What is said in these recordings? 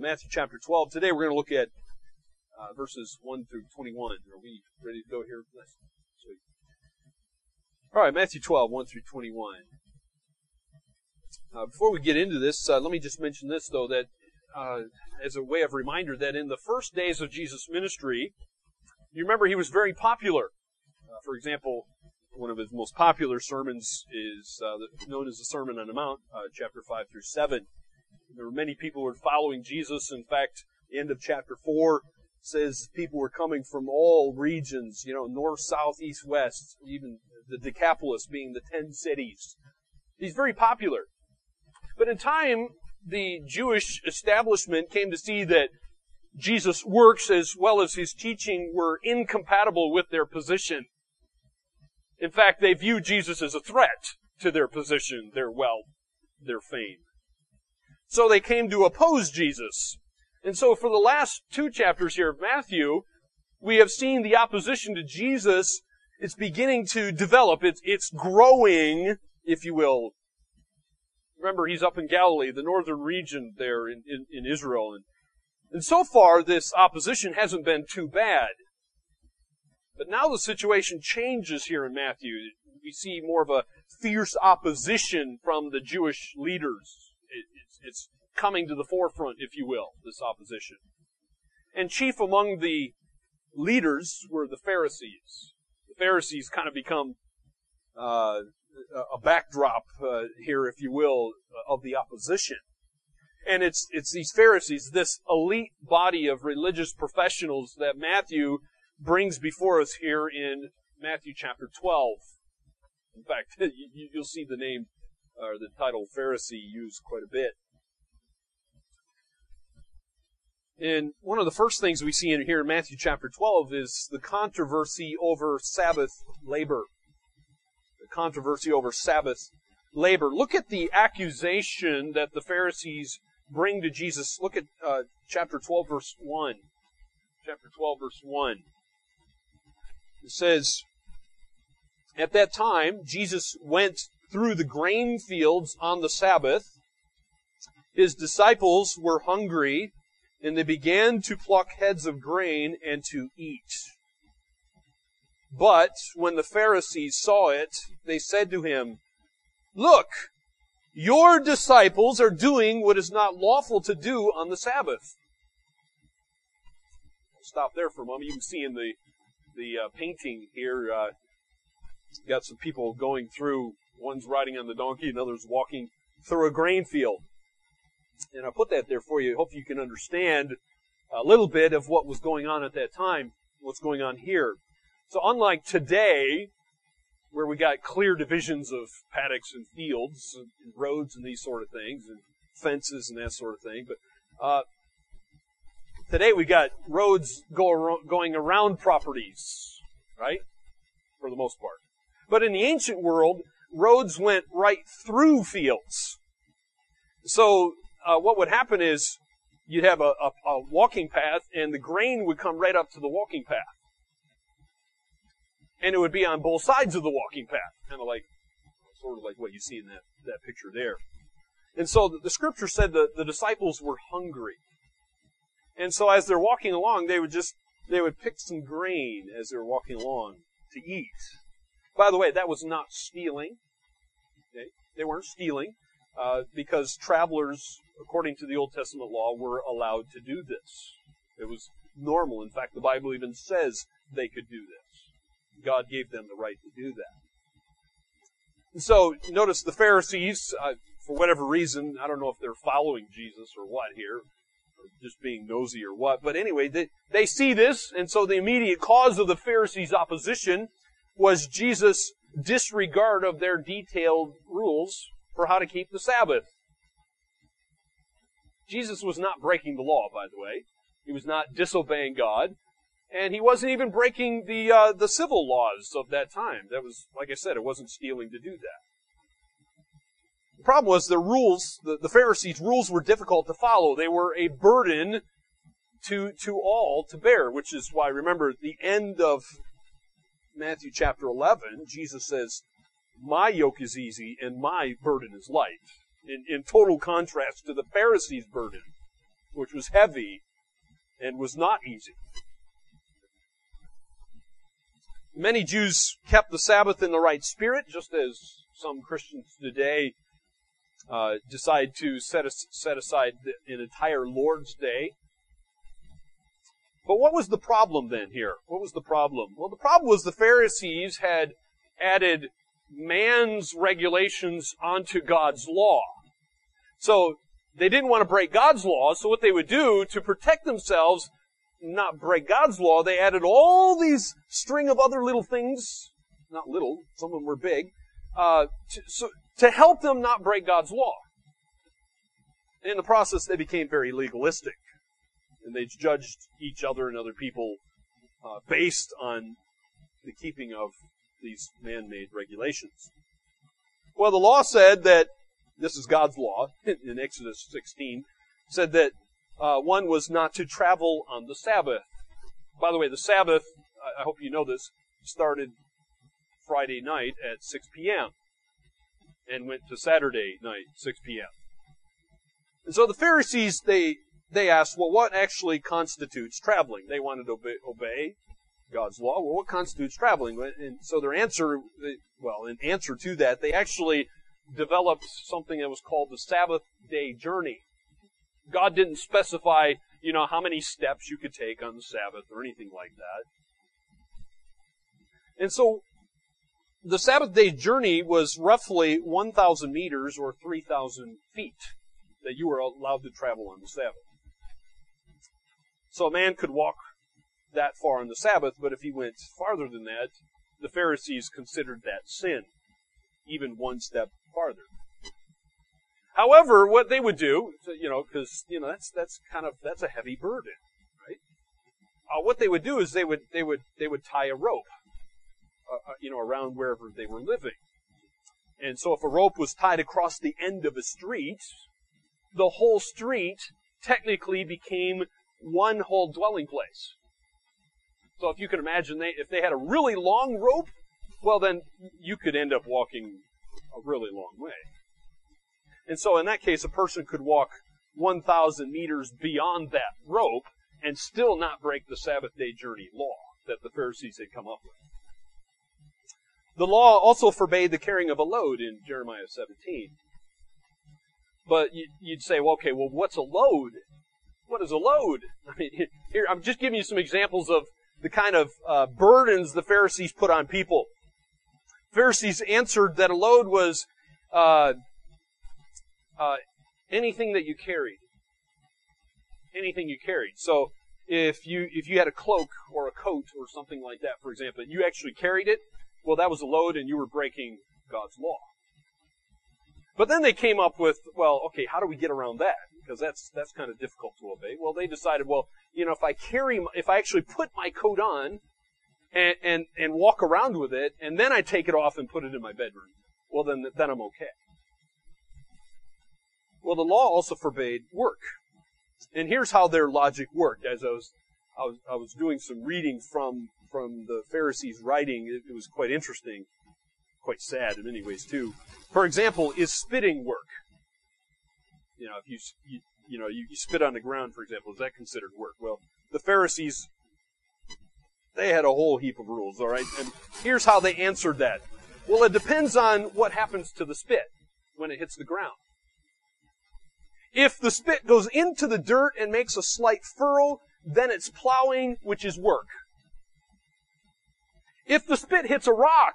Matthew chapter 12. Today we're going to look at uh, verses 1 through 21. Are we ready to go here? Sweet. All right, Matthew 12, 1 through 21. Uh, before we get into this, uh, let me just mention this, though, that uh, as a way of reminder, that in the first days of Jesus' ministry, you remember he was very popular. Uh, for example, one of his most popular sermons is uh, known as the Sermon on the Mount, chapter 5 through 7. There were many people who were following Jesus. In fact, end of chapter 4 says people were coming from all regions, you know, north, south, east, west, even the Decapolis being the ten cities. He's very popular. But in time, the Jewish establishment came to see that Jesus' works as well as his teaching were incompatible with their position. In fact, they viewed Jesus as a threat to their position, their wealth, their fame. So they came to oppose Jesus. And so for the last two chapters here of Matthew, we have seen the opposition to Jesus. It's beginning to develop. It's, it's growing, if you will. Remember, he's up in Galilee, the northern region there in, in, in Israel. And, and so far, this opposition hasn't been too bad. But now the situation changes here in Matthew. We see more of a fierce opposition from the Jewish leaders. It, it's, coming to the forefront, if you will, this opposition. And chief among the leaders were the Pharisees. The Pharisees kind of become uh, a backdrop uh, here, if you will, of the opposition. And it's it's these Pharisees, this elite body of religious professionals that Matthew brings before us here in Matthew chapter 12. In fact, you, will see the name or the title Pharisee used quite a bit. And one of the first things we see in here in Matthew chapter 12 is the controversy over Sabbath labor. The controversy over Sabbath labor. Look at the accusation that the Pharisees bring to Jesus. Look at uh, chapter 12, verse 1. Chapter 12, verse 1. It says, At that time, Jesus went through the grain fields on the Sabbath. His disciples were hungry, and they began to pluck heads of grain and to eat. But when the Pharisees saw it, they said to him, Look, your disciples are doing what is not lawful to do on the Sabbath. I'll stop there for a moment. You can see in the the uh, painting here, uh, got some people going through. One's riding on the donkey, another's walking through a grain field. And I put that there for you. Hope you can understand a little bit of what was going on at that time, what's going on here. So unlike today, where we got clear divisions of paddocks and fields and roads and these sort of things and fences and that sort of thing, but uh, Today we got roads go going around properties, right? For the most part. But in the ancient world, roads went right through fields. So uh, what would happen is you'd have a, a, a walking path, and the grain would come right up to the walking path, and it would be on both sides of the walking path, kind of like sort of like what you see in that that picture there. And so the, the scripture said that the disciples were hungry. And so as they're walking along, they would just, they would pick some grain as they were walking along to eat. By the way, that was not stealing. Okay? They weren't stealing, uh, because travelers, according to the Old Testament law, were allowed to do this. It was normal. In fact, the Bible even says they could do this. God gave them the right to do that. And so, notice the Pharisees, uh, for whatever reason, I don't know if they're following Jesus or what here, just being nosy or what. But anyway, they, they see this, and so the immediate cause of the Pharisees' opposition was Jesus' disregard of their detailed rules for how to keep the Sabbath. Jesus was not breaking the law, by the way. He was not disobeying God. And he wasn't even breaking the, uh, the civil laws of that time. That was, like I said, it wasn't stealing to do that. The problem was the rules, the, the Pharisees' rules were difficult to follow. They were a burden to, to all to bear, which is why, remember, the end of Matthew chapter 11, Jesus says, My yoke is easy and my burden is light. In, in total contrast to the Pharisees' burden, which was heavy and was not easy. Many Jews kept the Sabbath in the right spirit, just as some Christians today uh, decide to set, set aside an entire Lord's Day. But what was the problem then here? What was the problem? Well, the problem was the Pharisees had added man's regulations onto God's law. So they didn't want to break God's law, so what they would do to protect themselves, not break God's law, they added all these string of other little things, not little, some of them were big, uh, to, so, to help them not break God's law. In the process, they became very legalistic, and they judged each other and other people uh, based on the keeping of these man-made regulations. Well, the law said that this is God's law in Exodus 16 said that uh, one was not to travel on the Sabbath. By the way, the Sabbath, I hope you know this, started Friday night at 6 p.m. and went to Saturday night 6 p.m. And so the Pharisees they they asked, well, what actually constitutes traveling? They wanted to obey, obey God's law. Well, what constitutes traveling? And so their answer, well, in answer to that, they actually developed something that was called the Sabbath day journey. God didn't specify, you know, how many steps you could take on the Sabbath or anything like that. And so the Sabbath day journey was roughly 1,000 meters or 3,000 feet that you were allowed to travel on the Sabbath. So a man could walk that far on the Sabbath, but if he went farther than that, the Pharisees considered that sin, even one step farther. However, what they would do, you know, because you know that's that's kind of that's a heavy burden, right? Uh, what they would do is they would they would they would tie a rope, uh, uh, you know, around wherever they were living, and so if a rope was tied across the end of a street, the whole street technically became one whole dwelling place. So if you can imagine, they, if they had a really long rope, well then you could end up walking a really long way. And so in that case, a person could walk 1,000 meters beyond that rope and still not break the Sabbath day journey law that the Pharisees had come up with. The law also forbade the carrying of a load in Jeremiah 17. But you'd say, well, okay, well, what's a load? What is a load? I mean, here, I'm just giving you some examples of the kind of uh, burdens the Pharisees put on people. Pharisees answered that a load was uh, uh, anything that you carried. Anything you carried. So if you if you had a cloak or a coat or something like that, for example, you actually carried it, well, that was a load, and you were breaking God's law. But then they came up with, well, okay, how do we get around that? Because that's that's kind of difficult to obey. Well, they decided, well, you know, if I carry, if I actually put my coat on, and, and, and walk around with it, and then I take it off and put it in my bedroom. Well, then, then I'm okay. Well, the law also forbade work. And here's how their logic worked. As I was, I was, I was doing some reading from, from the Pharisees' writing, it, it was quite interesting, quite sad in many ways too. For example, is spitting work? You know, if you, you, you know, you, you spit on the ground, for example, is that considered work? Well, the Pharisees they had a whole heap of rules, all right? And here's how they answered that. Well, it depends on what happens to the spit when it hits the ground. If the spit goes into the dirt and makes a slight furrow, then it's plowing, which is work. If the spit hits a rock,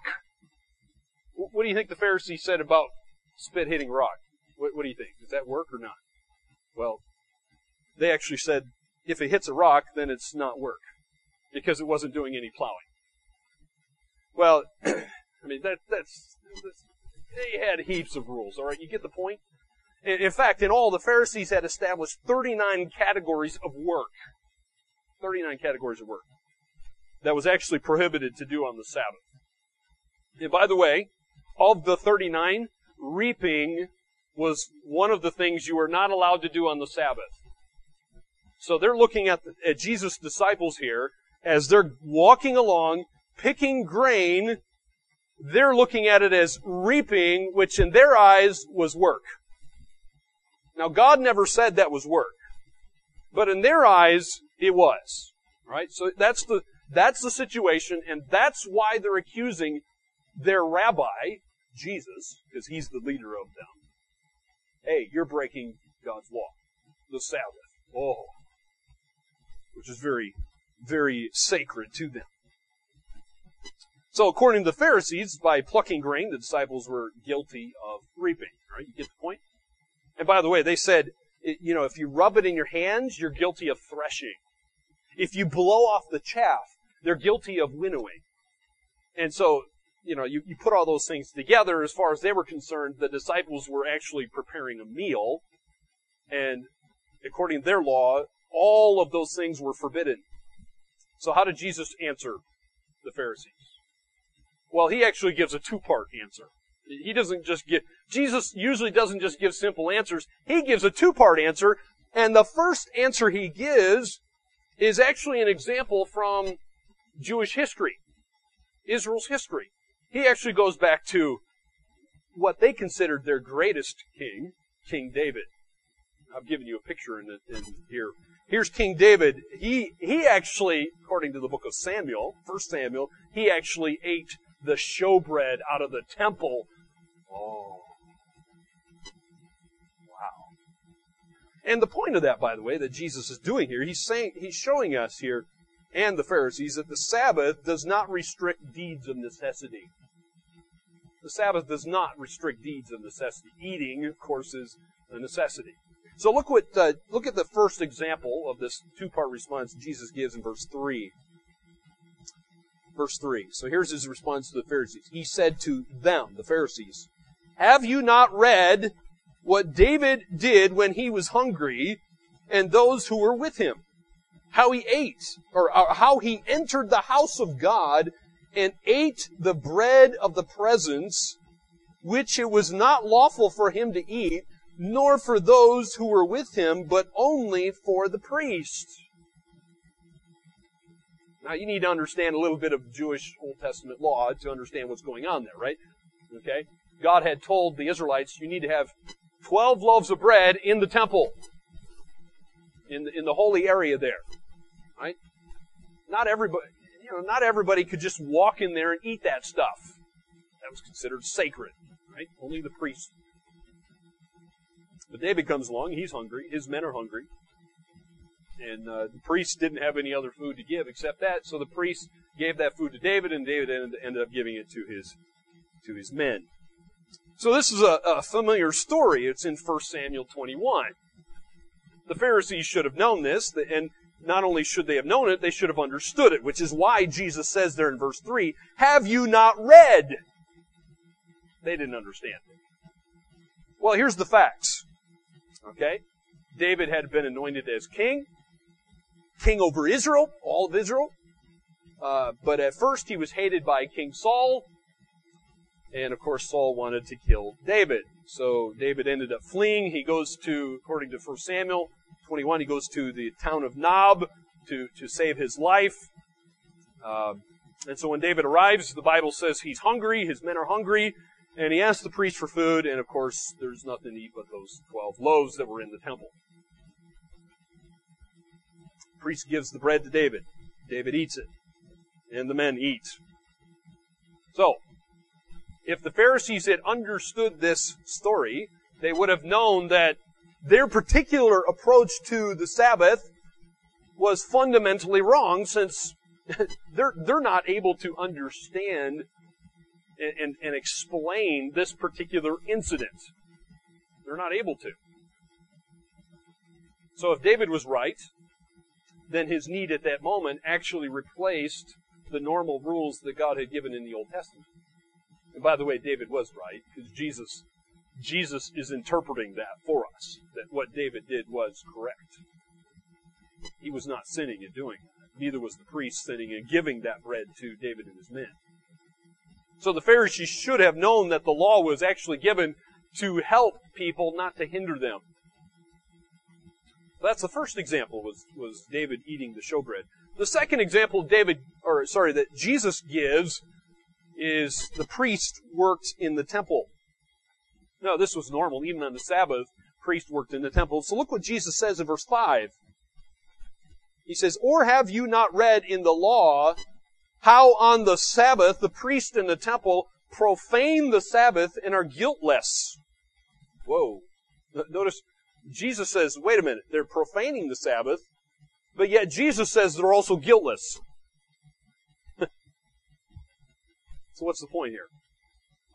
what do you think the Pharisees said about spit hitting rock? What, what do you think? Does that work or not? Well, they actually said if it hits a rock, then it's not work because it wasn't doing any plowing. Well, I mean, that, that's, that's, they had heaps of rules, alright? You get the point? In, in fact, in all, the Pharisees had established 39 categories of work. 39 categories of work that was actually prohibited to do on the Sabbath. And by the way, of the 39, reaping was one of the things you were not allowed to do on the Sabbath. So they're looking at, the, at Jesus' disciples here as they're walking along, picking grain, they're looking at it as reaping, which in their eyes was work. Now God never said that was work. But in their eyes, it was. Right? So that's the, that's the situation, and that's why they're accusing their rabbi, Jesus, because he's the leader of them. Hey, you're breaking God's law. The Sabbath. Oh. Which is very, very sacred to them. So according to the Pharisees, by plucking grain, the disciples were guilty of reaping. Right? You get the point? And by the way, they said, you know, if you rub it in your hands, you're guilty of threshing. If you blow off the chaff, they're guilty of winnowing. And so, you know, you, you put all those things together, as far as they were concerned, the disciples were actually preparing a meal. And according to their law, all of those things were forbidden. So how did Jesus answer the Pharisees? Well, he actually gives a two-part answer. He doesn't just give, Jesus usually doesn't just give simple answers. He gives a two-part answer, and the first answer he gives is actually an example from Jewish history, Israel's history. He actually goes back to what they considered their greatest king, King David. I've given you a picture in, the, in here. Here's King David. He, he actually, according to the book of Samuel, 1 Samuel, he actually ate the showbread out of the temple. Oh. Wow. And the point of that, by the way, that Jesus is doing here, he's saying, he's showing us here and the Pharisees that the Sabbath does not restrict deeds of necessity. The Sabbath does not restrict deeds of necessity. Eating, of course, is a necessity. So look what uh, look at the first example of this two-part response Jesus gives in verse three. Verse three. So here's his response to the Pharisees. He said to them, the Pharisees, "Have you not read what David did when he was hungry, and those who were with him?" how he ate, or, or how he entered the house of God and ate the bread of the presence, which it was not lawful for him to eat, nor for those who were with him, but only for the priest. Now you need to understand a little bit of Jewish Old Testament law to understand what's going on there, right? Okay? God had told the Israelites, you need to have 12 loaves of bread in the temple. In the, in the holy area there. Right? Not everybody, you know, not everybody could just walk in there and eat that stuff. That was considered sacred, right? Only the priest. But David comes along, he's hungry, his men are hungry. And uh, the priest didn't have any other food to give except that, so the priest gave that food to David, and David ended up giving it to his to his men. So this is a, a familiar story. It's in 1 Samuel 21. The Pharisees should have known this, and not only should they have known it, they should have understood it, which is why Jesus says there in verse 3, Have you not read? They didn't understand it. Well, here's the facts. Okay? David had been anointed as king, king over Israel, all of Israel. Uh, but at first he was hated by King Saul, and of course Saul wanted to kill David. So David ended up fleeing. He goes to, according to 1 Samuel, 21, he goes to the town of Nob to, to save his life. Uh, and so when David arrives, the Bible says he's hungry, his men are hungry, and he asks the priest for food, and of course, there's nothing to eat but those 12 loaves that were in the temple. The priest gives the bread to David. David eats it, and the men eat. So, if the Pharisees had understood this story, they would have known that their particular approach to the Sabbath was fundamentally wrong since they're, they're not able to understand and, and, and explain this particular incident. They're not able to. So if David was right, then his need at that moment actually replaced the normal rules that God had given in the Old Testament. And by the way, David was right, because Jesus Jesus is interpreting that for us, that what David did was correct. He was not sinning in doing that. Neither was the priest sinning in giving that bread to David and his men. So the Pharisees should have known that the law was actually given to help people, not to hinder them. That's the first example was, was David eating the showbread. The second example David, or sorry, that Jesus gives is the priest worked in the temple. No, this was normal. Even on the Sabbath, priest worked in the temple. So look what Jesus says in verse 5. He says, Or have you not read in the law how on the Sabbath the priest in the temple profane the Sabbath and are guiltless? Whoa. Notice Jesus says, wait a minute, they're profaning the Sabbath, but yet Jesus says they're also guiltless. so what's the point here?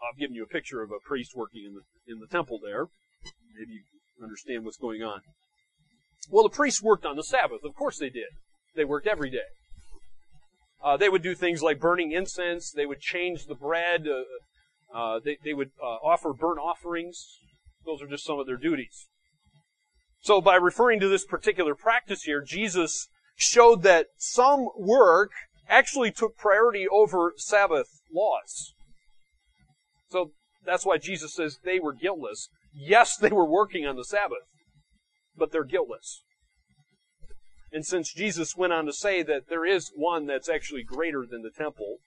I've given you a picture of a priest working in the in the temple there. Maybe you understand what's going on. Well, the priests worked on the Sabbath. Of course they did. They worked every day. Uh, they would do things like burning incense. They would change the bread. Uh, uh, they, they would uh, offer burnt offerings. Those are just some of their duties. So by referring to this particular practice here, Jesus showed that some work actually took priority over Sabbath laws. So that's why Jesus says they were guiltless. Yes, they were working on the Sabbath, but they're guiltless. And since Jesus went on to say that there is one that's actually greater than the temple,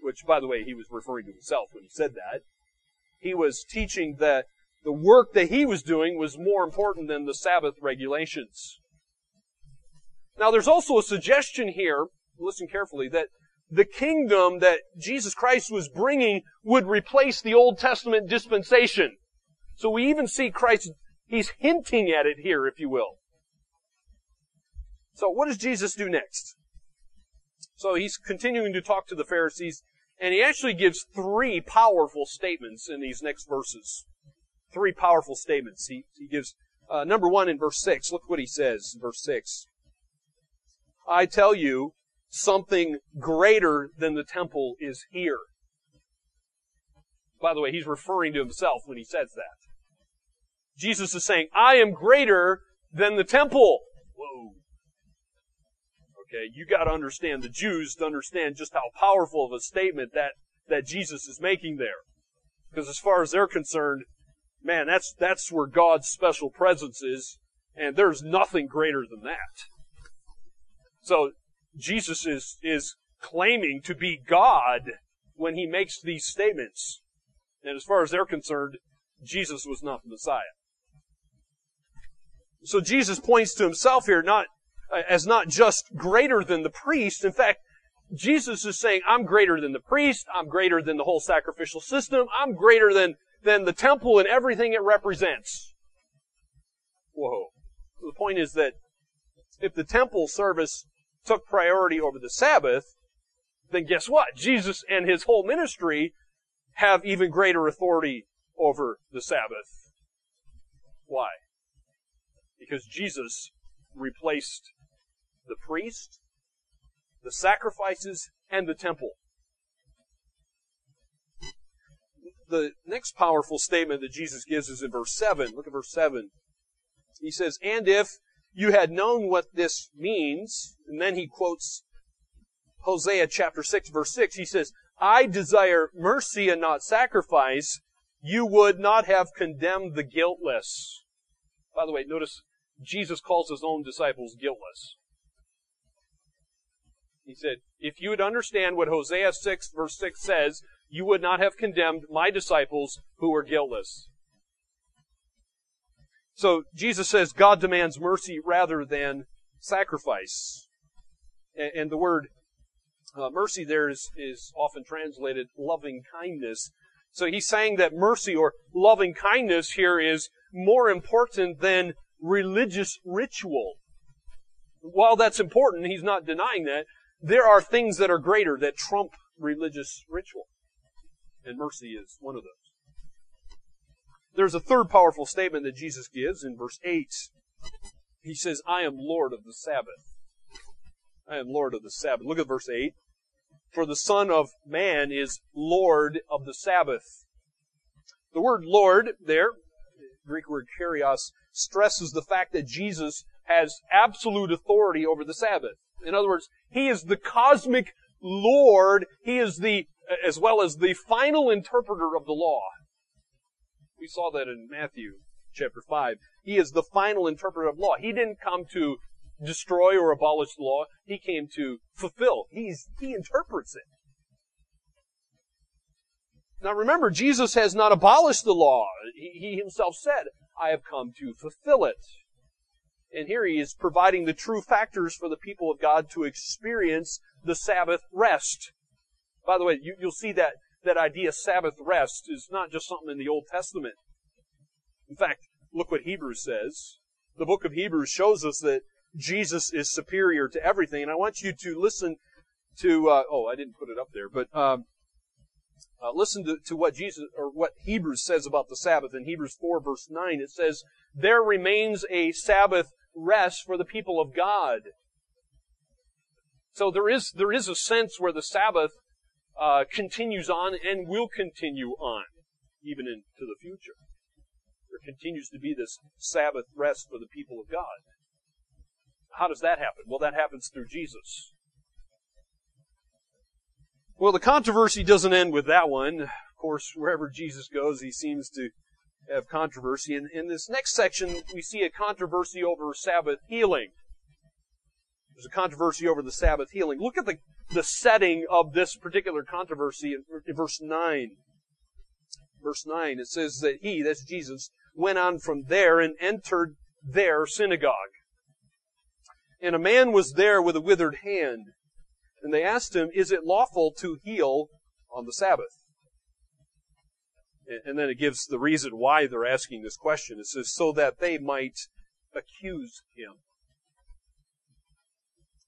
which, by the way, he was referring to himself when he said that, he was teaching that the work that he was doing was more important than the Sabbath regulations. Now, there's also a suggestion here, listen carefully, that the kingdom that Jesus Christ was bringing would replace the Old Testament dispensation. So we even see Christ, he's hinting at it here, if you will. So what does Jesus do next? So he's continuing to talk to the Pharisees, and he actually gives three powerful statements in these next verses. Three powerful statements. He, he gives, uh, number one in verse 6. Look what he says in verse 6. I tell you, something greater than the temple is here. By the way, he's referring to himself when he says that. Jesus is saying, I am greater than the temple. Whoa. Okay, you gotta understand the Jews to understand just how powerful of a statement that, that Jesus is making there. Because as far as they're concerned, man, that's, that's where God's special presence is, and there's nothing greater than that. So, Jesus is, is claiming to be God when he makes these statements. And as far as they're concerned, Jesus was not the Messiah. So Jesus points to himself here not Uh, as not just greater than the priest. In fact, Jesus is saying, I'm greater than the priest. I'm greater than the whole sacrificial system. I'm greater than, than the temple and everything it represents. Whoa. The point is that if the temple service took priority over the Sabbath, then guess what? Jesus and his whole ministry have even greater authority over the Sabbath. Why? Because Jesus replaced the priest, the sacrifices, and the temple. The next powerful statement that Jesus gives is in verse 7. Look at verse 7. He says, And if you had known what this means, and then he quotes Hosea chapter 6 verse 6, he says, I desire mercy and not sacrifice, you would not have condemned the guiltless. By the way, notice Jesus calls his own disciples guiltless. He said, if you would understand what Hosea 6 verse 6 says, you would not have condemned my disciples who were guiltless. So Jesus says God demands mercy rather than sacrifice. And, the word uh, mercy there is, is often translated loving kindness. So he's saying that mercy or loving kindness here is more important than religious ritual. While that's important, he's not denying that, there are things that are greater that trump religious ritual. And mercy is one of those. There's a third powerful statement that Jesus gives in verse 8. He says, I am Lord of the Sabbath. I am Lord of the Sabbath. Look at verse 8. For the Son of Man is Lord of the Sabbath. The word Lord there, Greek word kurios, stresses the fact that Jesus has absolute authority over the Sabbath. In other words, He is the cosmic Lord. He is the, as well as the final interpreter of the law. We saw that in Matthew chapter 5. He is the final interpreter of law. He didn't come to destroy or abolish the law. He came to fulfill. He's, he interprets it. Now remember, Jesus has not abolished the law. He, he himself said, I have come to fulfill it. And here he is providing the true factors for the people of God to experience the Sabbath rest. By the way, you, will see that, that idea Sabbath rest is not just something in the Old Testament. In fact, look what Hebrews says. The book of Hebrews shows us that Jesus is superior to everything. And I want you to listen to, uh, oh, I didn't put it up there, but um, uh, listen to, to what Jesus or what Hebrews says about the Sabbath in Hebrews 4 verse 9. It says, there remains a Sabbath rest for the people of God. So there is, there is a sense where the Sabbath uh, continues on and will continue on even into the future. There continues to be this Sabbath rest for the people of God. How does that happen? Well, that happens through Jesus. Well, the controversy doesn't end with that one. Of course, wherever Jesus goes, he seems to have controversy. In, in this next section, we see a controversy over Sabbath healing. There's a controversy over the Sabbath healing. Look at the, the setting of this particular controversy in, in verse 9. Verse 9, it says that he, that's Jesus, went on from there and entered their synagogue. And a man was there with a withered hand. And they asked him, Is it lawful to heal on the Sabbath? And then it gives the reason why they're asking this question. It says, So that they might accuse him.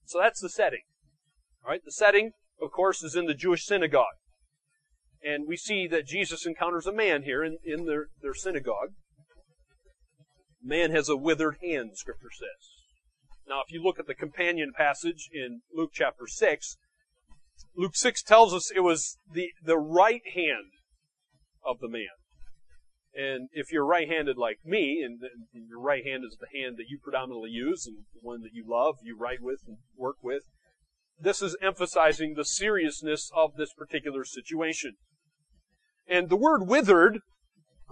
So that's the setting. All right, the setting, of course, is in the Jewish synagogue. And we see that Jesus encounters a man here in, in their, their synagogue. Man has a withered hand, Scripture says. Now, if you look at the companion passage in Luke chapter 6, Luke 6 tells us it was the, the right hand of the man. And if you're right-handed like me, and your right hand is the hand that you predominantly use and the one that you love, you write with and work with, this is emphasizing the seriousness of this particular situation. And the word withered,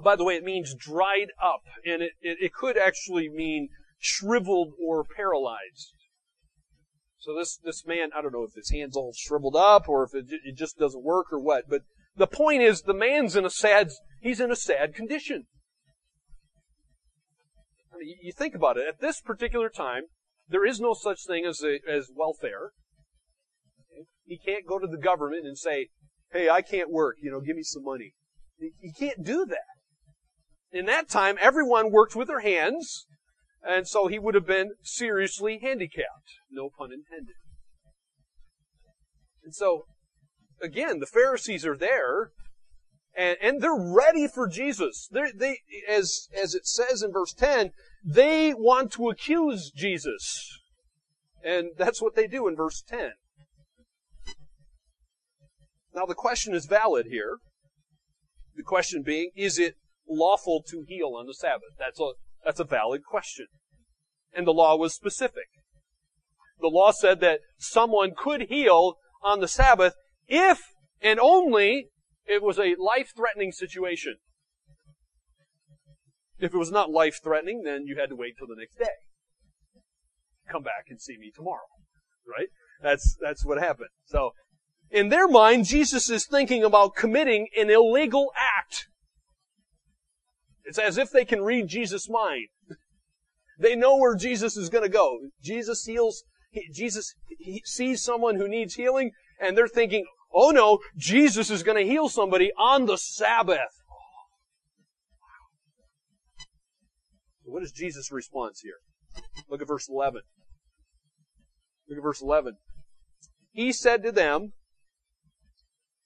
by the way, it means dried up, and it, it, it could actually mean shriveled or paralyzed. So this, this man, I don't know if his hand's all shriveled up or if it, it just doesn't work or what, but the point is the man's in a sad, he's in a sad condition. I mean, you think about it. At this particular time, there is no such thing as a, as welfare. He can't go to the government and say, "Hey, I can't work. You know, give me some money." He can't do that. In that time, everyone worked with their hands. And so he would have been seriously handicapped. No pun intended. And so, again, the Pharisees are there, and, and they're ready for Jesus. They're, they, as, as it says in verse 10, they want to accuse Jesus. And that's what they do in verse 10. Now the question is valid here. The question being, is it lawful to heal on the Sabbath? That's a, that's a valid question. And the law was specific. The law said that someone could heal on the Sabbath if and only it was a life-threatening situation. If it was not life-threatening, then you had to wait till the next day. Come back and see me tomorrow. Right? That's, that's what happened. So, in their mind, Jesus is thinking about committing an illegal act. It's as if they can read Jesus' mind. They know where Jesus is going to go. Jesus heals, he, Jesus he sees someone who needs healing, and they're thinking, oh no, Jesus is going to heal somebody on the Sabbath. What is Jesus' response here? Look at verse 11. Look at verse 11. He said to them,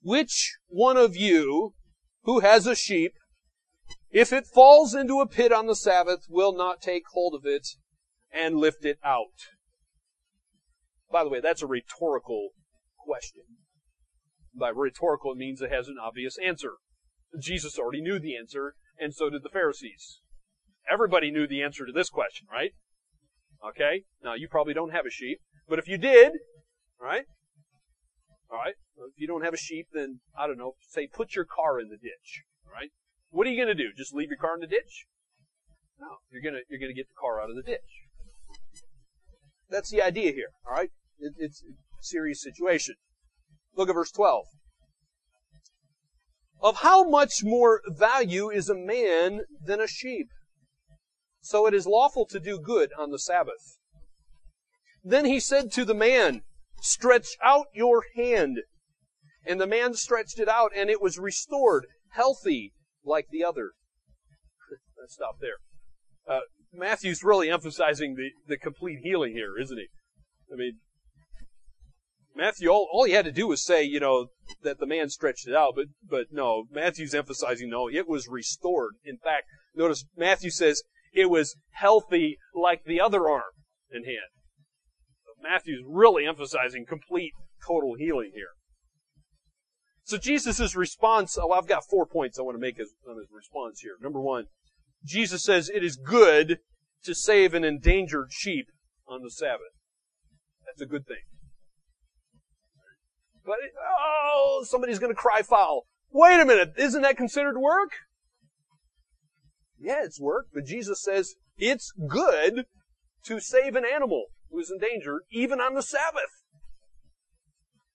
Which one of you who has a sheep if it falls into a pit on the Sabbath, will not take hold of it and lift it out. By the way, that's a rhetorical question. By rhetorical, it means it has an obvious answer. Jesus already knew the answer, and so did the Pharisees. Everybody knew the answer to this question, right? Okay? Now, you probably don't have a sheep, but if you did, right? Alright? If you don't have a sheep, then, I don't know, say put your car in the ditch, right? What are you going to do? Just leave your car in the ditch? No, you're going to you're going to get the car out of the ditch. That's the idea here. All right, it, it's serious situation. Look at verse 12. Of how much more value is a man than a sheep? So it is lawful to do good on the Sabbath. Then he said to the man, Stretch out your hand. And the man stretched it out, and it was restored, healthy, like the other. Let's stop there. Uh, Matthew's really emphasizing the, the complete healing here, isn't he? I mean, Matthew, all, all he had to do was say, you know, that the man stretched it out, but, but no, Matthew's emphasizing, no, it was restored. In fact, notice Matthew says it was healthy like the other arm and hand. Matthew's really emphasizing complete, total healing here. So Jesus' response, oh, I've got four points I want to make as, on his response here. Number one, Jesus says it is good to save an endangered sheep on the Sabbath. That's a good thing. But, oh, somebody's going to cry foul. Wait a minute, isn't that considered work? Yeah, it's work, but Jesus says it's good to save an animal who is in danger, even on the Sabbath.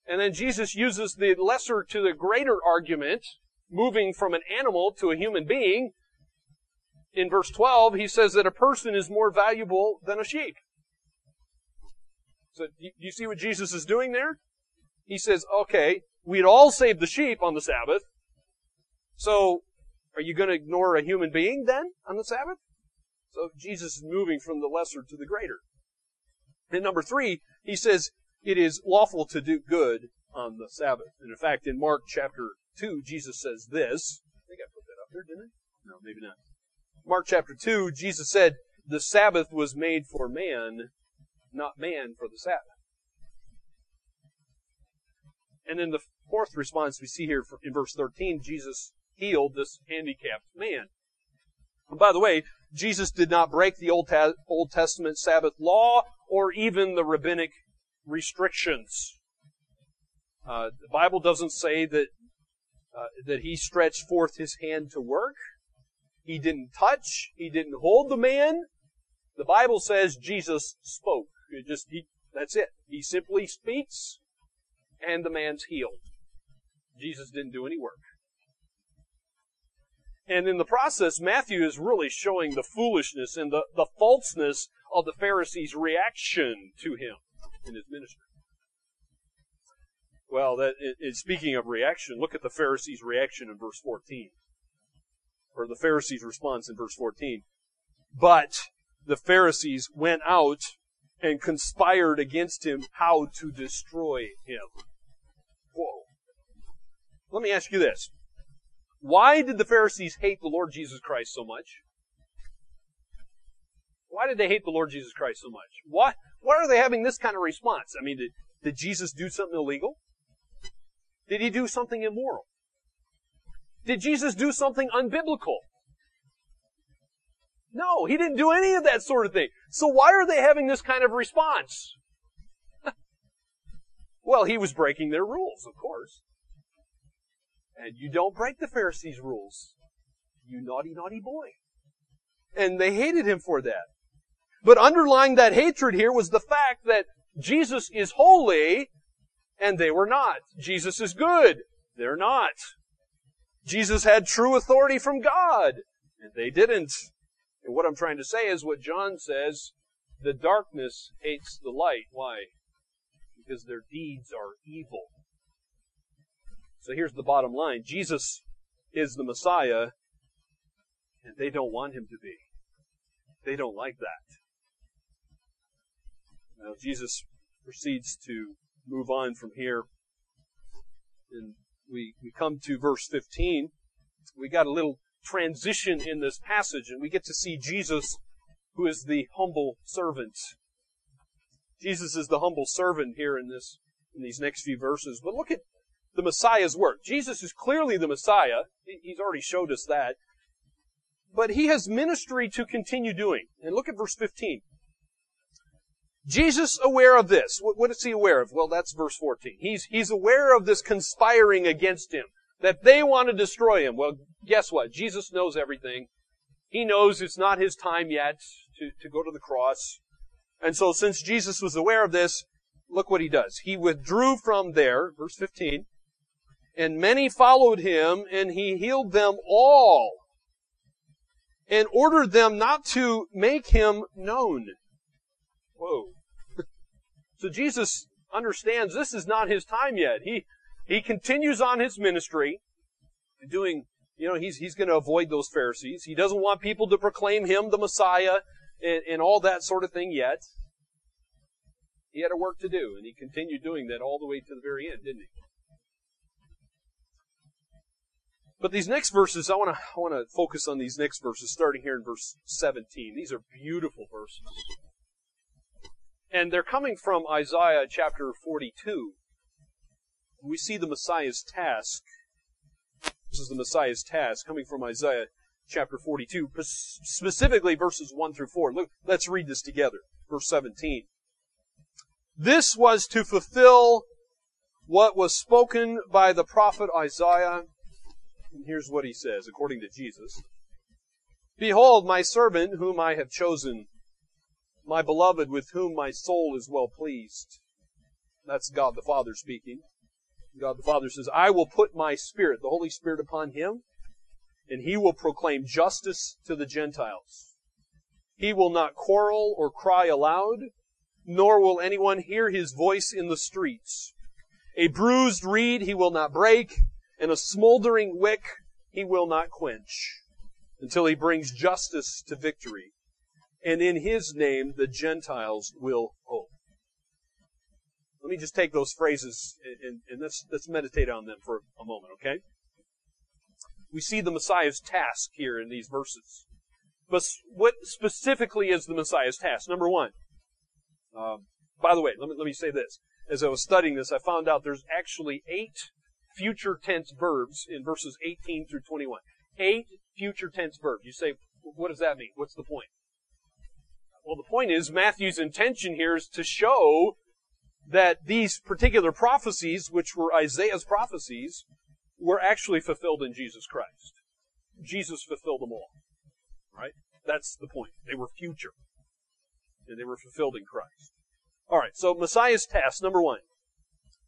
And then Jesus uses the lesser to the greater argument, moving from an animal to a human being. In verse 12, he says that a person is more valuable than a sheep. So, do you see what Jesus is doing there? He says, okay, we'd all save the sheep on the Sabbath. So, are you going to ignore a human being then on the Sabbath? So Jesus is moving from the lesser to the greater. And number three, he says it is lawful to do good on the Sabbath. And in fact, in Mark chapter 2, Jesus says this. I think I put that up there, didn't I? No, maybe not. Mark chapter 2, Jesus said, the Sabbath was made for man, not man for the Sabbath. And then the fourth response we see here in verse 13, Jesus healed this handicapped man. And by the way, Jesus did not break the Old, Old Testament Sabbath law or even the rabbinic restrictions. Uh, the Bible doesn't say that uh, that he stretched forth his hand to work. He didn't touch. He didn't hold the man. The Bible says Jesus spoke. It just he, that's it. He simply speaks, and the man's healed. Jesus didn't do any work. And in the process, Matthew is really showing the foolishness and the, the falseness of the Pharisees' reaction to him in his ministry. Well, that is, speaking of reaction, look at the Pharisees' reaction in verse 14. Or the Pharisees' response in verse 14. But the Pharisees went out and conspired against him how to destroy him. Whoa. Let me ask you this. Why did the Pharisees hate the Lord Jesus Christ so much? Why did they hate the Lord Jesus Christ so much? Why, why are they having this kind of response? I mean, did, did Jesus do something illegal? Did he do something immoral? Did Jesus do something unbiblical? No, he didn't do any of that sort of thing. So why are they having this kind of response? well, he was breaking their rules, of course. And you don't break the Pharisees' rules. You naughty, naughty boy. And they hated him for that. But underlying that hatred here was the fact that Jesus is holy and they were not. Jesus is good. They're not. Jesus had true authority from God and they didn't. And what I'm trying to say is what John says, the darkness hates the light. Why? Because their deeds are evil. So here's the bottom line. Jesus is the Messiah, and they don't want him to be. They don't like that. Now, Jesus proceeds to move on from here. And we, we come to verse 15. We got a little transition in this passage, and we get to see Jesus, who is the humble servant. Jesus is the humble servant here in this, in these next few verses. But look at the Messiah's work. Jesus is clearly the Messiah. He's already showed us that. But he has ministry to continue doing. And look at verse 15. Jesus aware of this. What is he aware of? Well, that's verse 14. He's, he's aware of this conspiring against him. That they want to destroy him. Well, guess what? Jesus knows everything. He knows it's not his time yet to, to go to the cross. And so since Jesus was aware of this, look what he does. He withdrew from there, verse 15, and many followed him, and he healed them all. and ordered them not to make him known. Whoa. so Jesus understands this is not his time yet. He, he continues on his ministry, doing, you know, he's, he's going to avoid those Pharisees. He doesn't want people to proclaim him the Messiah and, and all that sort of thing yet. He had a work to do, and he continued doing that all the way to the very end, didn't he? But these next verses, I want to I want to focus on these next verses, starting here in verse 17. These are beautiful verses, and they're coming from Isaiah chapter 42. We see the Messiah's task. This is the Messiah's task coming from Isaiah chapter 42, specifically verses 1 through 4. Look, let's read this together. Verse 17. This was to fulfill what was spoken by the prophet Isaiah and here's what he says, according to Jesus. Behold, my servant whom I have chosen, my beloved with whom my soul is well pleased. That's God the Father speaking. God the Father says, I will put my Spirit, the Holy Spirit upon him, and he will proclaim justice to the Gentiles. He will not quarrel or cry aloud, nor will anyone hear his voice in the streets. A bruised reed he will not break, and a smoldering wick he will not quench until he brings justice to victory. And in his name the Gentiles will hope. Let me just take those phrases and, and let's, let's meditate on them for a moment, okay? We see the Messiah's task here in these verses. But what specifically is the Messiah's task? Number one. Um, by the way, let me, let me say this. As I was studying this, I found out there's actually eight future tense verbs in verses 18 through 21. Eight future tense verbs. You say, what does that mean? What's the point? Well, the point is Matthew's intention here is to show that these particular prophecies, which were Isaiah's prophecies, were actually fulfilled in Jesus Christ. Jesus fulfilled them all. Right? That's the point. They were future. And they were fulfilled in Christ. Alright, so Messiah's task, number one.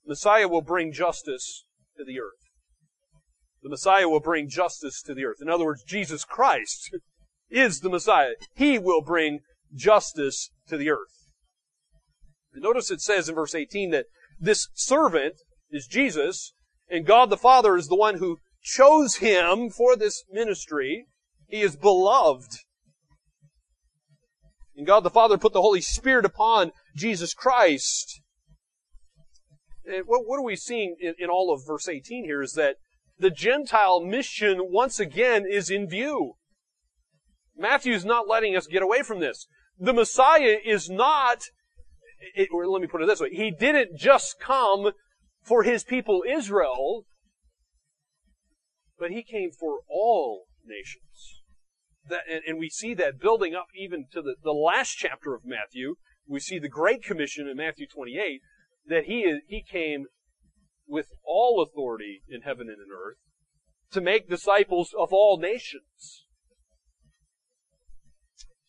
Messiah will bring justice to the earth. The Messiah will bring justice to the earth. In other words, Jesus Christ is the Messiah. He will bring justice to the earth. Notice it says in verse 18 that this servant is Jesus, and God the Father is the one who chose him for this ministry. He is beloved. And God the Father put the Holy Spirit upon Jesus Christ. And what, what are we seeing in, in all of verse 18 here is that the Gentile mission once again is in view. Matthew's not letting us get away from this. The Messiah is not, it, or let me put it this way, he didn't just come for his people Israel, but he came for all nations. That, and, and we see that building up even to the, the last chapter of Matthew. We see the Great Commission in Matthew 28, that he, he came with all authority in heaven and in earth to make disciples of all nations.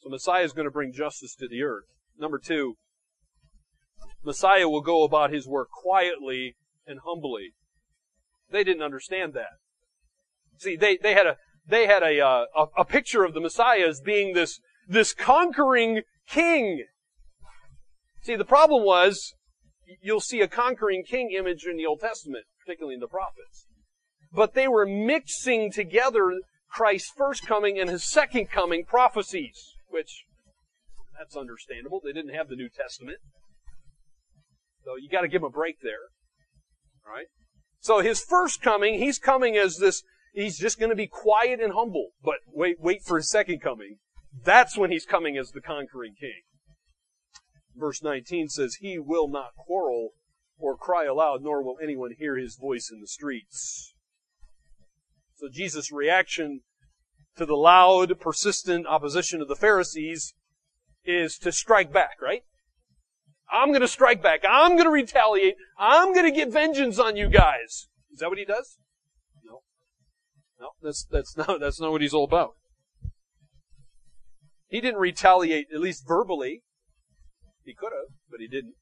So Messiah is going to bring justice to the earth. Number two, Messiah will go about his work quietly and humbly. They didn't understand that. See, they, they had a, they had a, uh, a, a picture of the Messiah as being this, this conquering king. See, the problem was you'll see a conquering king image in the Old Testament, particularly in the prophets. But they were mixing together Christ's first coming and his second coming prophecies, which that's understandable. They didn't have the New Testament. So you gotta give him a break there. Right? So his first coming, he's coming as this, he's just gonna be quiet and humble. But wait, wait for his second coming. That's when he's coming as the conquering king verse 19 says, He will not quarrel or cry aloud, nor will anyone hear his voice in the streets. So Jesus' reaction to the loud, persistent opposition of the Pharisees is to strike back, right? I'm gonna strike back. I'm gonna retaliate. I'm gonna get vengeance on you guys. Is that what he does? No. No, that's, that's not, that's not what he's all about. He didn't retaliate, at least verbally. He could have, but he didn't.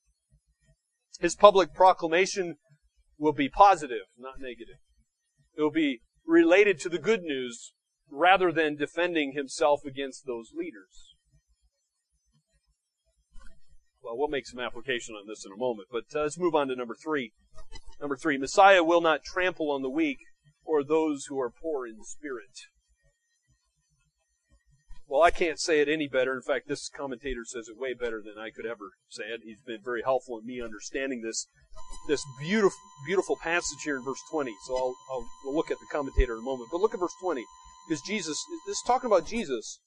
His public proclamation will be positive, not negative. It will be related to the good news rather than defending himself against those leaders. Well, we'll make some application on this in a moment, but uh, let's move on to number three. Number three, Messiah will not trample on the weak or those who are poor in spirit. Well, I can't say it any better. In fact, this commentator says it way better than I could ever say it. He's been very helpful in me understanding this this beautiful beautiful passage here in verse 20. So I'll, I'll we'll look at the commentator in a moment. But look at verse 20 because Jesus this is talking about Jesus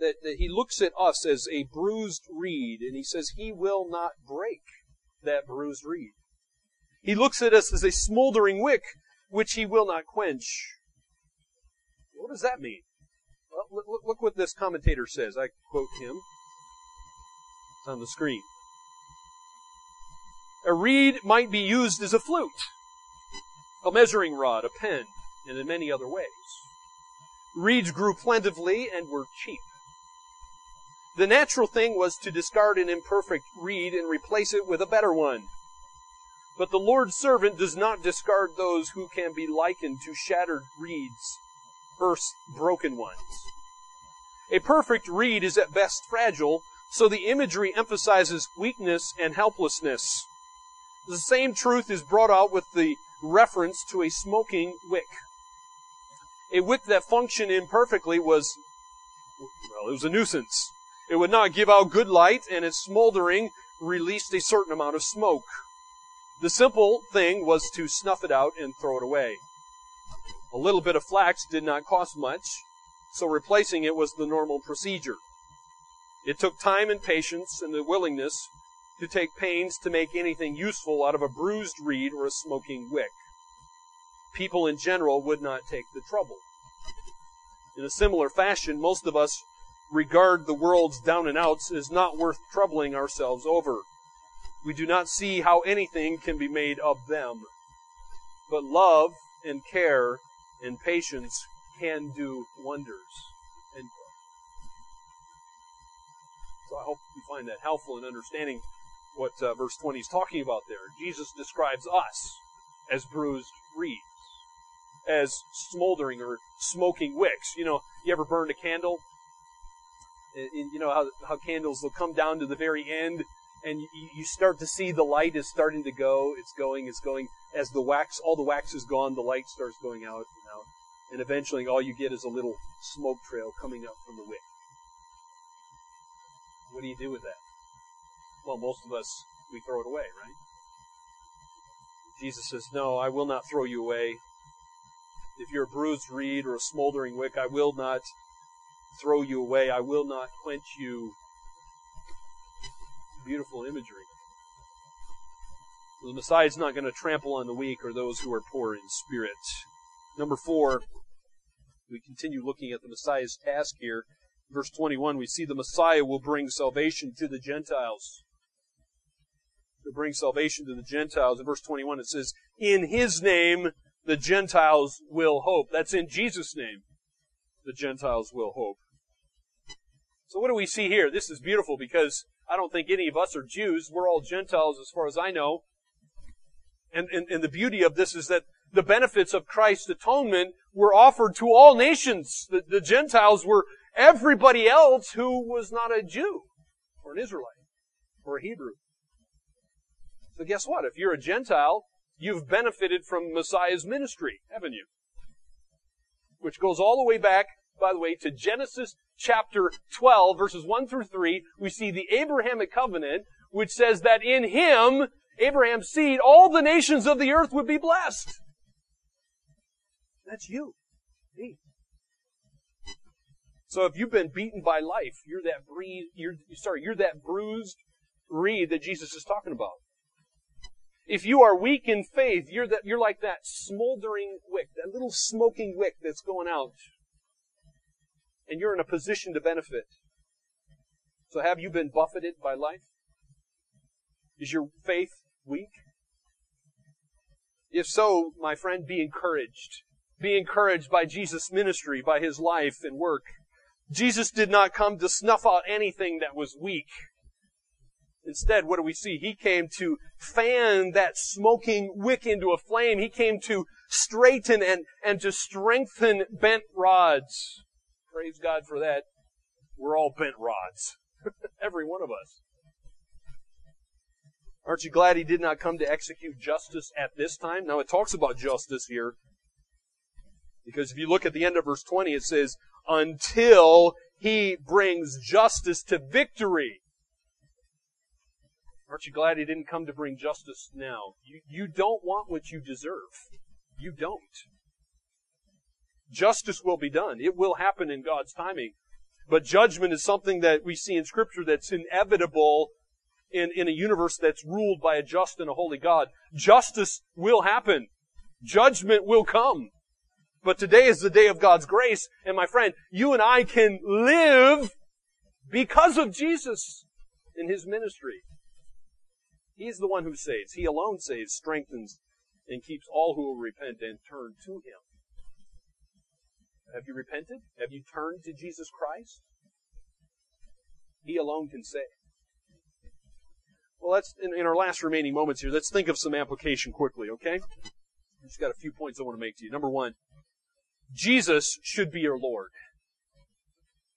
that, that he looks at us as a bruised reed and he says he will not break that bruised reed. He looks at us as a smoldering wick which he will not quench. What does that mean? Well, look, look what this commentator says. I quote him. It's on the screen. A reed might be used as a flute, a measuring rod, a pen, and in many other ways. Reeds grew plentifully and were cheap. The natural thing was to discard an imperfect reed and replace it with a better one. But the Lord's servant does not discard those who can be likened to shattered reeds, earth's broken ones. A perfect reed is at best fragile, so the imagery emphasizes weakness and helplessness. The same truth is brought out with the reference to a smoking wick. A wick that functioned imperfectly was, well, it was a nuisance. It would not give out good light, and its smoldering released a certain amount of smoke. The simple thing was to snuff it out and throw it away. A little bit of flax did not cost much, so replacing it was the normal procedure. It took time and patience and the willingness to take pains to make anything useful out of a bruised reed or a smoking wick. People in general would not take the trouble. In a similar fashion, most of us regard the world's down and outs as not worth troubling ourselves over. We do not see how anything can be made of them. But love and care and patience can do wonders. So I hope you find that helpful in understanding what uh, verse 20 is talking about there. Jesus describes us as bruised reeds, as smoldering or smoking wicks. You know, you ever burned a candle? You know how, how candles will come down to the very end and you start to see the light is starting to go. It's going, it's going. As the wax, all the wax is gone, the light starts going out and out. And eventually all you get is a little smoke trail coming up from the wick. What do you do with that? Well, most of us, we throw it away, right? Jesus says, No, I will not throw you away. If you're a bruised reed or a smoldering wick, I will not throw you away. I will not quench you beautiful imagery. The Messiah is not going to trample on the weak or those who are poor in spirit. Number four, we continue looking at the Messiah's task here. Verse 21, we see the Messiah will bring salvation to the Gentiles. To bring salvation to the Gentiles. In verse 21, it says, In His name the Gentiles will hope. That's in Jesus' name. The Gentiles will hope. So what do we see here? This is beautiful because I don't think any of us are Jews. We're all Gentiles as far as I know. And, and, and the beauty of this is that the benefits of Christ's atonement were offered to all nations. The, the Gentiles were everybody else who was not a Jew or an Israelite or a Hebrew. So guess what? If you're a Gentile, you've benefited from Messiah's ministry, haven't you? Which goes all the way back by the way, to Genesis chapter 12, verses 1 through 3, we see the Abrahamic covenant, which says that in him, Abraham's seed, all the nations of the earth would be blessed. That's you. Me. So if you've been beaten by life, you're that breed, you're, sorry, you're that bruised reed that Jesus is talking about. If you are weak in faith, you're that, you're like that smoldering wick, that little smoking wick that's going out and you're in a position to benefit. So have you been buffeted by life? Is your faith weak? If so, my friend, be encouraged. Be encouraged by Jesus' ministry, by his life and work. Jesus did not come to snuff out anything that was weak. Instead, what do we see? He came to fan that smoking wick into a flame. He came to straighten and, and to strengthen bent rods. Praise God for that. We're all bent rods. Every one of us. Aren't you glad he did not come to execute justice at this time? Now it talks about justice here. Because if you look at the end of verse 20, it says, until he brings justice to victory. Aren't you glad he didn't come to bring justice now? You, you don't want what you deserve. You don't. Justice will be done. It will happen in God's timing. But judgment is something that we see in scripture that's inevitable in, in a universe that's ruled by a just and a holy God. Justice will happen. Judgment will come. But today is the day of God's grace, and my friend, you and I can live because of Jesus in His ministry. He's the one who saves. He alone saves, strengthens, and keeps all who will repent and turn to Him. Have you repented? Have you turned to Jesus Christ? He alone can save. Well, let's, in, in, our last remaining moments here, let's think of some application quickly, okay? I've just got a few points I want to make to you. Number one, Jesus should be your Lord.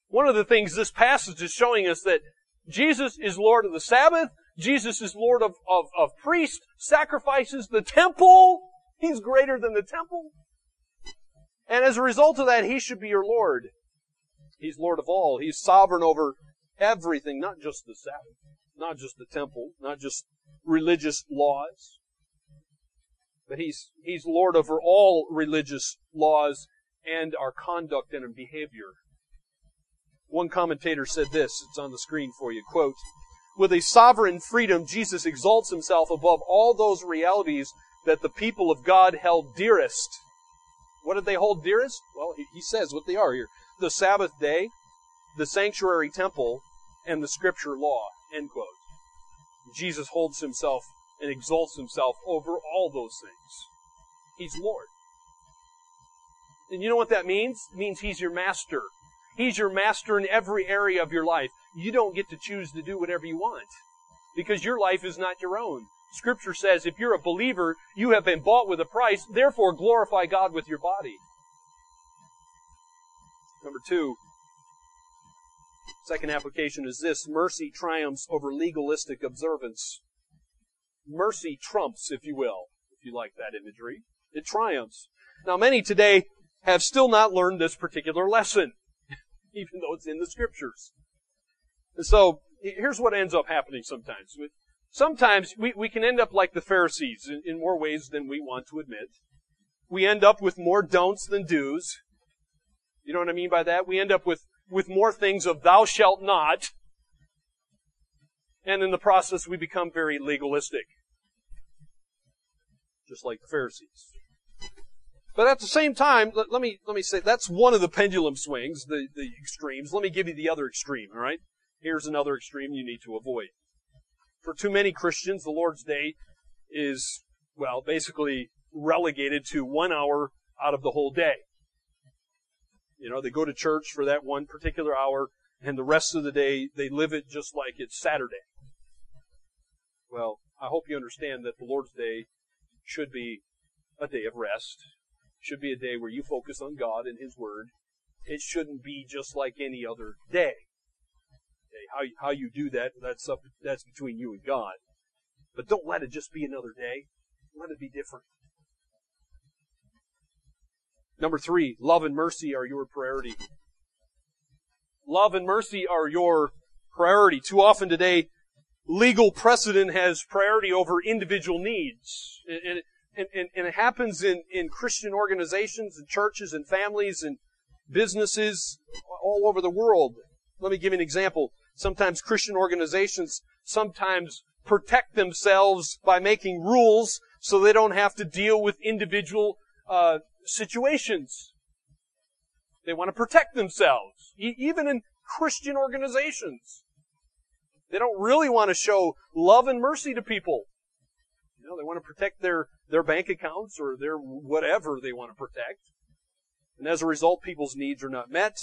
One of the things this passage is showing us that Jesus is Lord of the Sabbath, Jesus is Lord of, of, of priests, sacrifices, the temple. He's greater than the temple. And as a result of that, He should be your Lord. He's Lord of all. He's sovereign over everything, not just the Sabbath, not just the temple, not just religious laws. But He's, He's Lord over all religious laws and our conduct and our behavior. One commentator said this, it's on the screen for you, quote, with a sovereign freedom, Jesus exalts himself above all those realities that the people of God held dearest. What did they hold dearest? Well, he says what they are here. The Sabbath day, the sanctuary temple, and the scripture law. End quote. Jesus holds himself and exalts himself over all those things. He's Lord. And you know what that means? It means He's your master. He's your master in every area of your life. You don't get to choose to do whatever you want because your life is not your own. Scripture says if you're a believer, you have been bought with a price, therefore glorify God with your body. Number two, second application is this mercy triumphs over legalistic observance. Mercy trumps, if you will, if you like that imagery. It triumphs. Now, many today have still not learned this particular lesson, even though it's in the scriptures. And so, here's what ends up happening sometimes. Sometimes we, we can end up like the Pharisees in, in more ways than we want to admit. We end up with more don'ts than do's. You know what I mean by that? We end up with, with more things of thou shalt not. And in the process, we become very legalistic. Just like the Pharisees. But at the same time, let, let, me let me say that's one of the pendulum swings, the, the extremes. Let me give you the other extreme, all right? Here's another extreme you need to avoid. For too many Christians, the Lord's Day is, well, basically relegated to one hour out of the whole day. You know, they go to church for that one particular hour, and the rest of the day they live it just like it's Saturday. Well, I hope you understand that the Lord's Day should be a day of rest should be a day where you focus on God and His Word. It shouldn't be just like any other day. Okay, how, how you do that, that's up, that's between you and God. But don't let it just be another day. Let it be different. Number three, love and mercy are your priority. Love and mercy are your priority. Too often today, legal precedent has priority over individual needs. And, and, and, and it happens in, in Christian organizations and churches and families and businesses all over the world. Let me give you an example. Sometimes Christian organizations sometimes protect themselves by making rules so they don't have to deal with individual uh, situations. They want to protect themselves, e- even in Christian organizations. They don't really want to show love and mercy to people. You know, they want to protect their, their bank accounts or their whatever they want to protect. And as a result, people's needs are not met.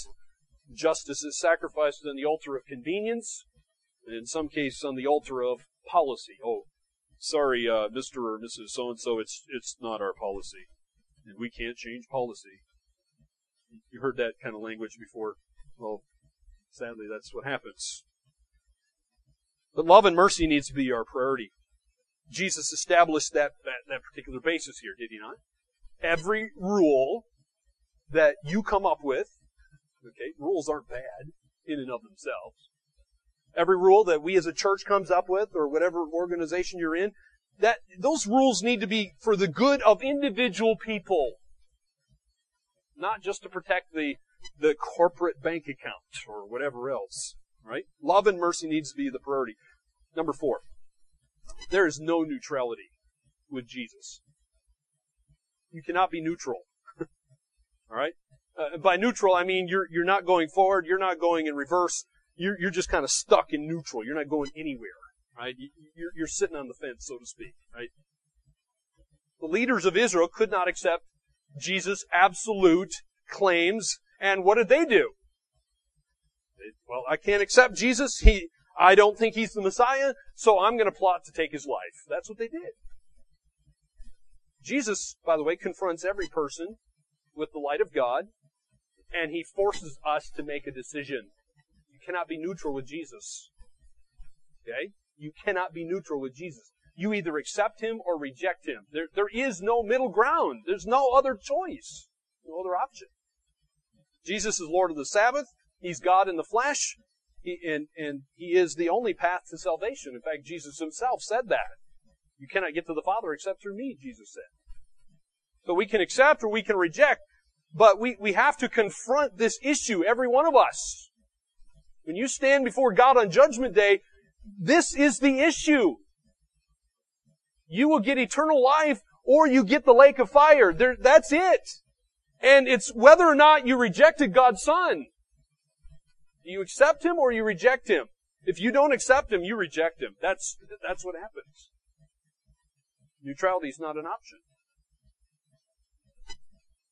Justice is sacrificed on the altar of convenience. and in some cases on the altar of policy. Oh, sorry, uh, Mr. or Mrs. So-and-so, it's, it's not our policy. And we can't change policy. You heard that kind of language before. Well, sadly, that's what happens. But love and mercy needs to be our priority. Jesus established that, that, that particular basis here, did he not? Every rule that you come up with, okay, rules aren't bad in and of themselves. Every rule that we as a church comes up with, or whatever organization you're in, that, those rules need to be for the good of individual people. Not just to protect the, the corporate bank account or whatever else. Right? Love and mercy needs to be the priority. Number four. There is no neutrality with Jesus. You cannot be neutral. All right? Uh, by neutral, I mean you're, you're not going forward, you're not going in reverse, you're, you're just kind of stuck in neutral. You're not going anywhere. Right? You're, you're sitting on the fence, so to speak. Right? The leaders of Israel could not accept Jesus' absolute claims, and what did they do? They, well, I can't accept Jesus. He, I don't think he's the Messiah, so I'm going to plot to take his life. That's what they did. Jesus, by the way, confronts every person with the light of God, and he forces us to make a decision. You cannot be neutral with Jesus. Okay? You cannot be neutral with Jesus. You either accept him or reject him. There, there is no middle ground. There's no other choice. No other option. Jesus is Lord of the Sabbath. He's God in the flesh. He, and, and he is the only path to salvation. In fact, Jesus himself said that. You cannot get to the Father except through me, Jesus said. So we can accept or we can reject, but we, we have to confront this issue, every one of us. When you stand before God on Judgment Day, this is the issue. You will get eternal life or you get the lake of fire. There, that's it. And it's whether or not you rejected God's Son. Do you accept Him or you reject Him? If you don't accept Him, you reject Him. That's, that's what happens. Neutrality is not an option.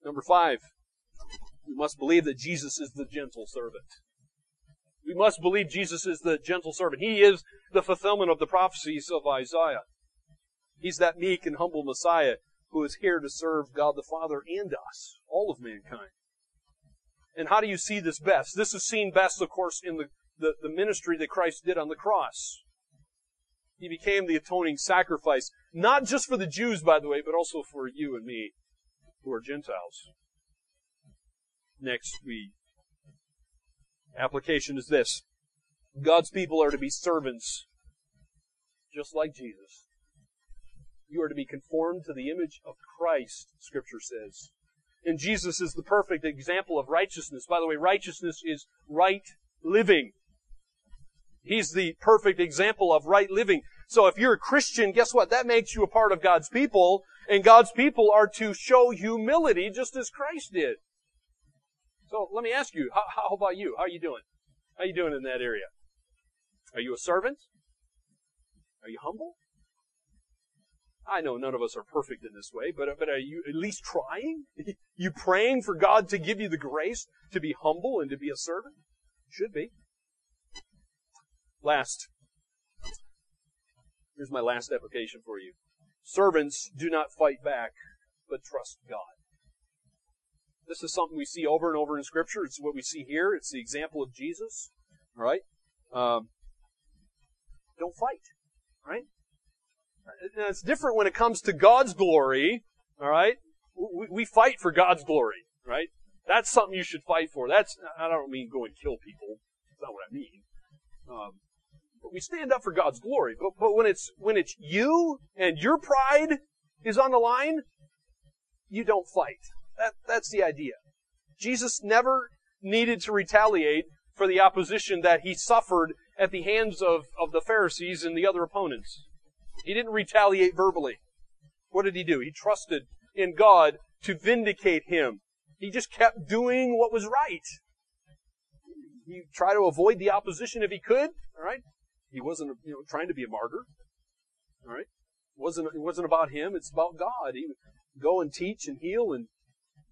Number five, we must believe that Jesus is the gentle servant. We must believe Jesus is the gentle servant. He is the fulfillment of the prophecies of Isaiah. He's that meek and humble Messiah who is here to serve God the Father and us, all of mankind. And how do you see this best? This is seen best, of course, in the, the, the ministry that Christ did on the cross. He became the atoning sacrifice, not just for the Jews, by the way, but also for you and me who are Gentiles. Next, we application is this. God's people are to be servants, just like Jesus. You are to be conformed to the image of Christ, Scripture says. And Jesus is the perfect example of righteousness. By the way, righteousness is right living. He's the perfect example of right living. So if you're a Christian, guess what? That makes you a part of God's people, and God's people are to show humility just as Christ did. So let me ask you, how, how about you? How are you doing? How are you doing in that area? Are you a servant? Are you humble? I know none of us are perfect in this way, but, but are you at least trying? you praying for God to give you the grace to be humble and to be a servant? Should be. Last. Here's my last application for you. Servants do not fight back, but trust God. This is something we see over and over in Scripture. It's what we see here. It's the example of Jesus. right? Um, don't fight. Right? Now, it's different when it comes to God's glory. All right? We, we fight for God's glory. Right? That's something you should fight for. That's I don't mean go and kill people. That's not what I mean. Um, we stand up for God's glory. But, but when it's when it's you and your pride is on the line, you don't fight. That, that's the idea. Jesus never needed to retaliate for the opposition that he suffered at the hands of, of the Pharisees and the other opponents. He didn't retaliate verbally. What did he do? He trusted in God to vindicate him. He just kept doing what was right. He tried to avoid the opposition if he could. All right. He wasn't, you know, trying to be a martyr. All right. It wasn't it wasn't about him. It's about God. He would go and teach and heal and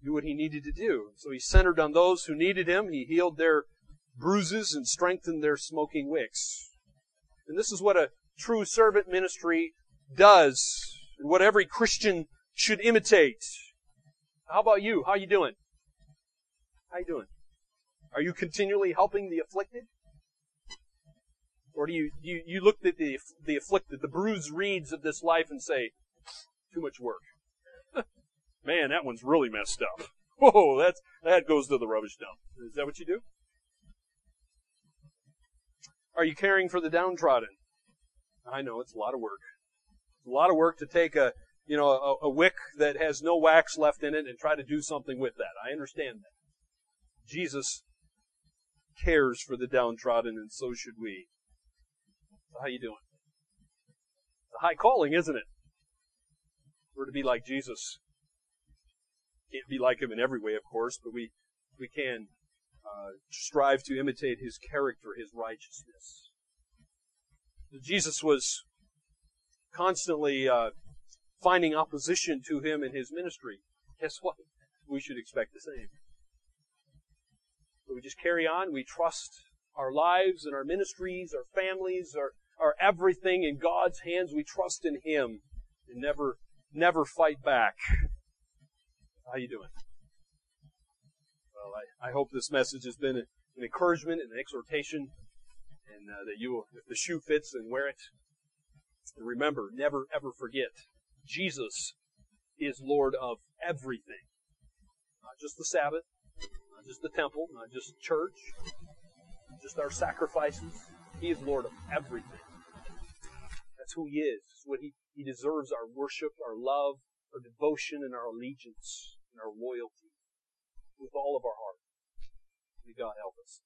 do what he needed to do. So he centered on those who needed him. He healed their bruises and strengthened their smoking wicks. And this is what a true servant ministry does, and what every Christian should imitate. How about you? How you doing? How you doing? Are you continually helping the afflicted? Or do you, you, you look at the, the afflicted, the bruised reeds of this life and say, too much work. Man, that one's really messed up. Whoa, that's, that goes to the rubbish dump. Is that what you do? Are you caring for the downtrodden? I know it's a lot of work. It's a lot of work to take a, you know, a, a wick that has no wax left in it and try to do something with that. I understand that. Jesus cares for the downtrodden, and so should we. How you doing? It's a high calling, isn't it? We're to be like Jesus. Can't be like him in every way, of course, but we we can uh, strive to imitate his character, his righteousness. Jesus was constantly uh, finding opposition to him in his ministry. Guess what? We should expect the same. So we just carry on. We trust our lives and our ministries, our families, our, our everything in God's hands. We trust in Him and never, never fight back. How you doing? Well, I, I hope this message has been an encouragement and an exhortation, and uh, that you will, if the shoe fits, then wear it. And remember, never ever forget, Jesus is Lord of everything. Not just the Sabbath, not just the temple, not just church, just our sacrifices. He is Lord of everything. That's who He is. what he, he deserves our worship, our love, our devotion, and our allegiance, and our loyalty with all of our heart. May God help us.